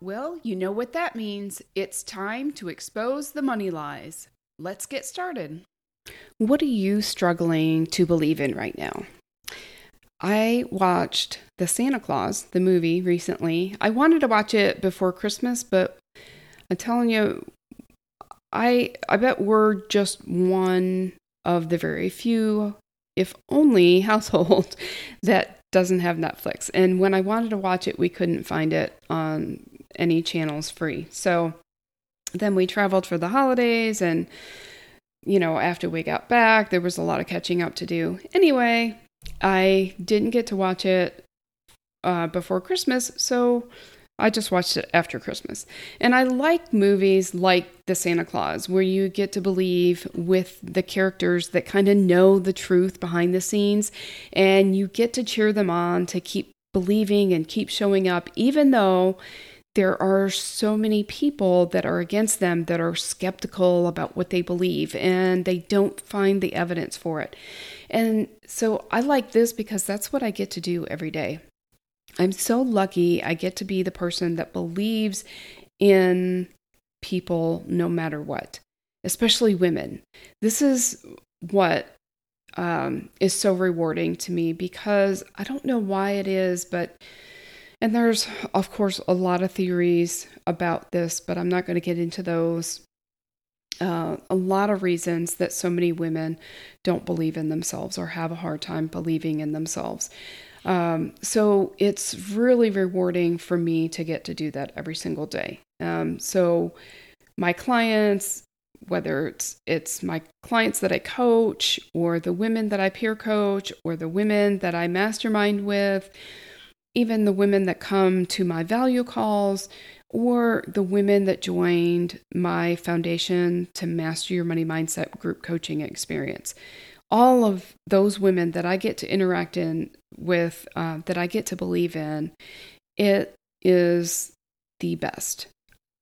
Well, you know what that means. It's time to expose the money lies. Let's get started. What are you struggling to believe in right now? I watched The Santa Claus, the movie, recently. I wanted to watch it before Christmas, but I'm telling you, I I bet we're just one of the very few, if only, household that doesn't have Netflix. And when I wanted to watch it, we couldn't find it on any channels free. So then we traveled for the holidays and you know, after we got back, there was a lot of catching up to do. Anyway, I didn't get to watch it uh, before Christmas, so I just watched it after Christmas. And I like movies like The Santa Claus, where you get to believe with the characters that kind of know the truth behind the scenes, and you get to cheer them on to keep believing and keep showing up, even though there are so many people that are against them that are skeptical about what they believe and they don't find the evidence for it. And so I like this because that's what I get to do every day. I'm so lucky I get to be the person that believes in people no matter what, especially women. This is what um, is so rewarding to me because I don't know why it is, but and there's, of course, a lot of theories about this, but I'm not going to get into those. Uh, a lot of reasons that so many women don't believe in themselves or have a hard time believing in themselves. Um, so it's really rewarding for me to get to do that every single day. Um, so my clients, whether it's it's my clients that I coach or the women that I peer coach or the women that I mastermind with, even the women that come to my value calls or the women that joined my foundation to master your money mindset group coaching experience. All of those women that i get to interact in with uh, that i get to believe in it is the best.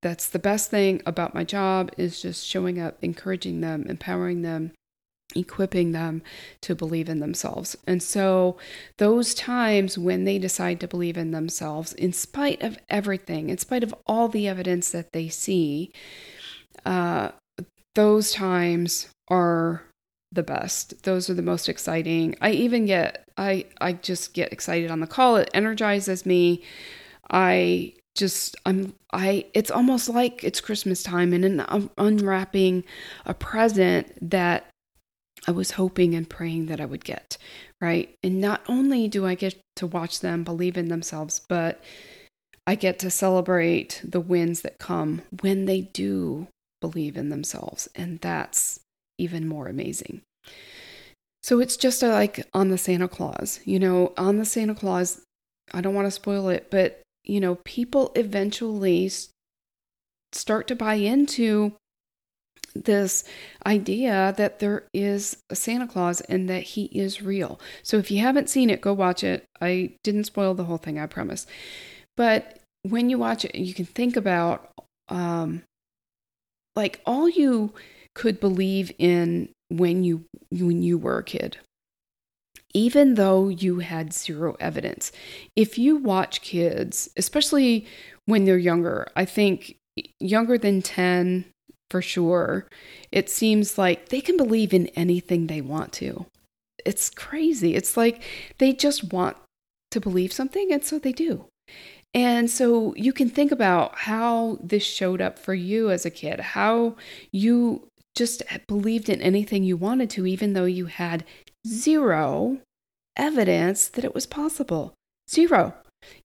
That's the best thing about my job is just showing up encouraging them empowering them equipping them to believe in themselves. And so, those times when they decide to believe in themselves, in spite of everything, in spite of all the evidence that they see, uh, those times are the best. Those are the most exciting. I even get, I, I just get excited on the call. It energizes me. I just i'm i it's almost like it's christmas time and i'm unwrapping a present that I was hoping and praying that I would get, right? And not only do I get to watch them believe in themselves, but I get to celebrate the wins that come when they do believe in themselves. And that's even more amazing. So it's just uh, like on the Santa Claus, you know, on the Santa Claus, I don't want to spoil it, but, you know, people eventually start to buy into this idea that there is a Santa Claus and that he is real. So if you haven't seen it, go watch it. I didn't spoil the whole thing, I promise. But when you watch it, you can think about um, like all you could believe in when you when you were a kid even though you had zero evidence if you watch kids especially when they're younger i think younger than 10 for sure. It seems like they can believe in anything they want to. It's crazy. It's like they just want to believe something, and so they do. And so you can think about how this showed up for you as a kid, how you just believed in anything you wanted to, even though you had zero evidence that it was possible. Zero.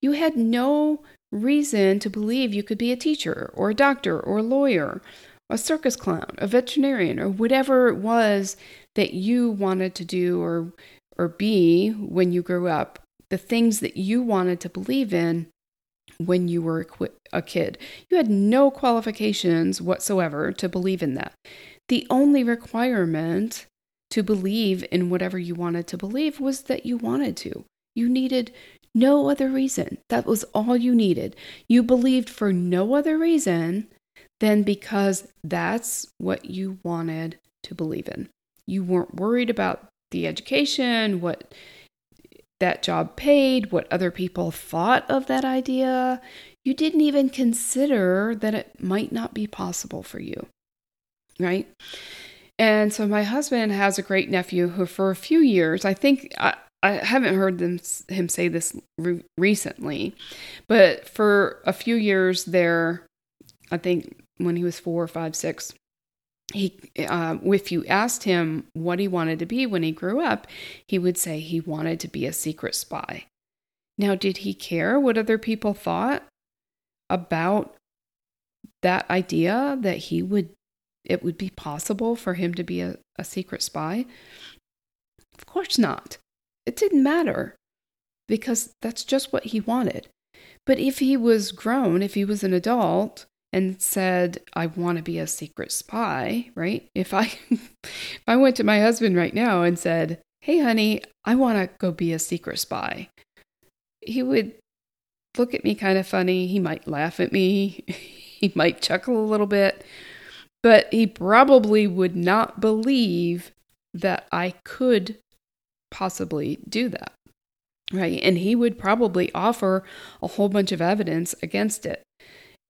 You had no reason to believe you could be a teacher or a doctor or a lawyer a circus clown, a veterinarian, or whatever it was that you wanted to do or or be when you grew up, the things that you wanted to believe in when you were a kid. You had no qualifications whatsoever to believe in that. The only requirement to believe in whatever you wanted to believe was that you wanted to. You needed no other reason. That was all you needed. You believed for no other reason then because that's what you wanted to believe in. You weren't worried about the education, what that job paid, what other people thought of that idea. You didn't even consider that it might not be possible for you, right? And so my husband has a great nephew who, for a few years, I think I, I haven't heard them, him say this re- recently, but for a few years there, I think when he was four, five, six, he, uh, if you asked him what he wanted to be when he grew up, he would say he wanted to be a secret spy. Now, did he care what other people thought about that idea that he would it would be possible for him to be a, a secret spy? Of course not. It didn't matter because that's just what he wanted. But if he was grown, if he was an adult and said, I want to be a secret spy, right? If I if I went to my husband right now and said, Hey honey, I want to go be a secret spy, he would look at me kind of funny. He might laugh at me. he might chuckle a little bit but he probably would not believe that I could possibly do that. Right. And he would probably offer a whole bunch of evidence against it.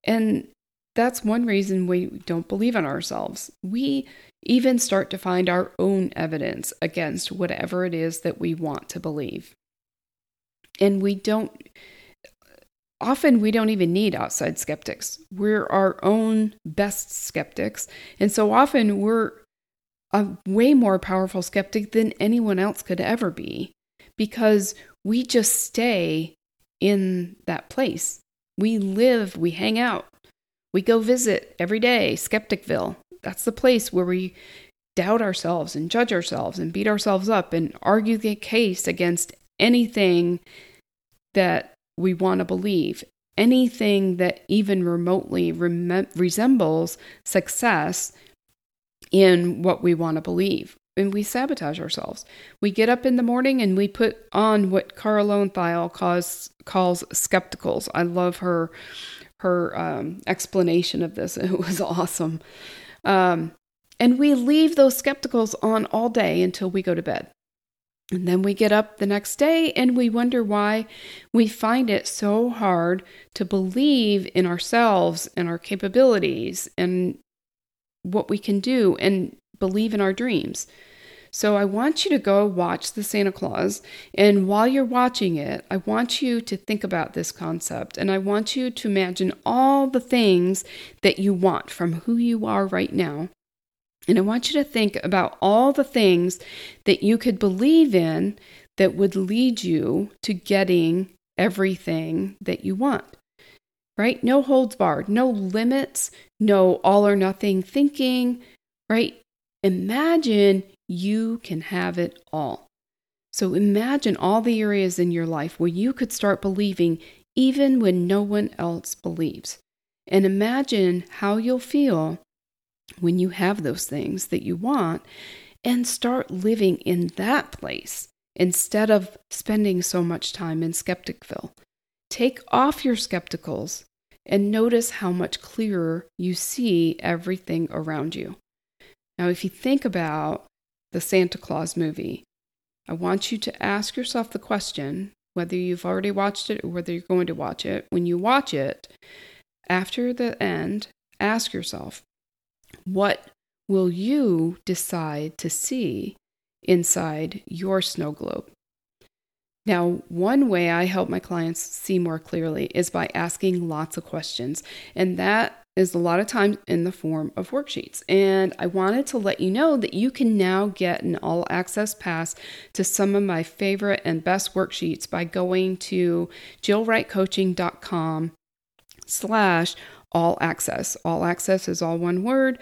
And that's one reason we don't believe in ourselves. We even start to find our own evidence against whatever it is that we want to believe. And we don't often we don't even need outside skeptics. We're our own best skeptics. And so often we're a way more powerful skeptic than anyone else could ever be because we just stay in that place. We live, we hang out, we go visit every day, Skepticville. That's the place where we doubt ourselves and judge ourselves and beat ourselves up and argue the case against anything that we want to believe. Anything that even remotely rem- resembles success in what we want to believe. And we sabotage ourselves. We get up in the morning and we put on what Kara Loewentheil calls, calls skepticals. I love her her um, explanation of this. It was awesome. Um, and we leave those skepticals on all day until we go to bed. And then we get up the next day and we wonder why we find it so hard to believe in ourselves and our capabilities and what we can do and believe in our dreams. So I want you to go watch the Santa Claus. And while you're watching it, I want you to think about this concept. And I want you to imagine all the things that you want from who you are right now and I want you to think about all the things that you could believe in that would lead you to getting everything that you want. Right? No holds barred, no limits, no all or nothing thinking, right? Imagine you can have it all. So imagine all the areas in your life where you could start believing even when no one else believes. And imagine how you'll feel when you have those things that you want and start living in that place instead of spending so much time in Skepticville. Take off your skepticals and notice how much clearer you see everything around you. Now, if you think about the Santa Claus movie, I want you to ask yourself the question whether you've already watched it or whether you're going to watch it. When you watch it, after the end, ask yourself, what will you decide to see inside your snow globe? Now, one way I help my clients see more clearly is by asking lots of questions, and that is a lot of times in the form of worksheets. And I wanted to let you know that you can now get an all access pass to some of my favorite and best worksheets by going to jillwrightcoaching.com slash all access. All access is all one word.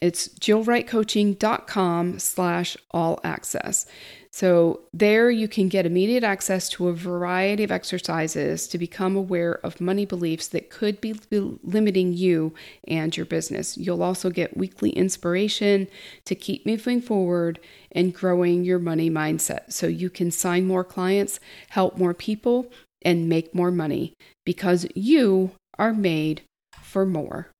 It's jillwrightcoaching.com slash all access. So there you can get immediate access to a variety of exercises to become aware of money beliefs that could be limiting you and your business. You'll also get weekly inspiration to keep moving forward and growing your money mindset so you can sign more clients, help more people, and make more money because you are made for more.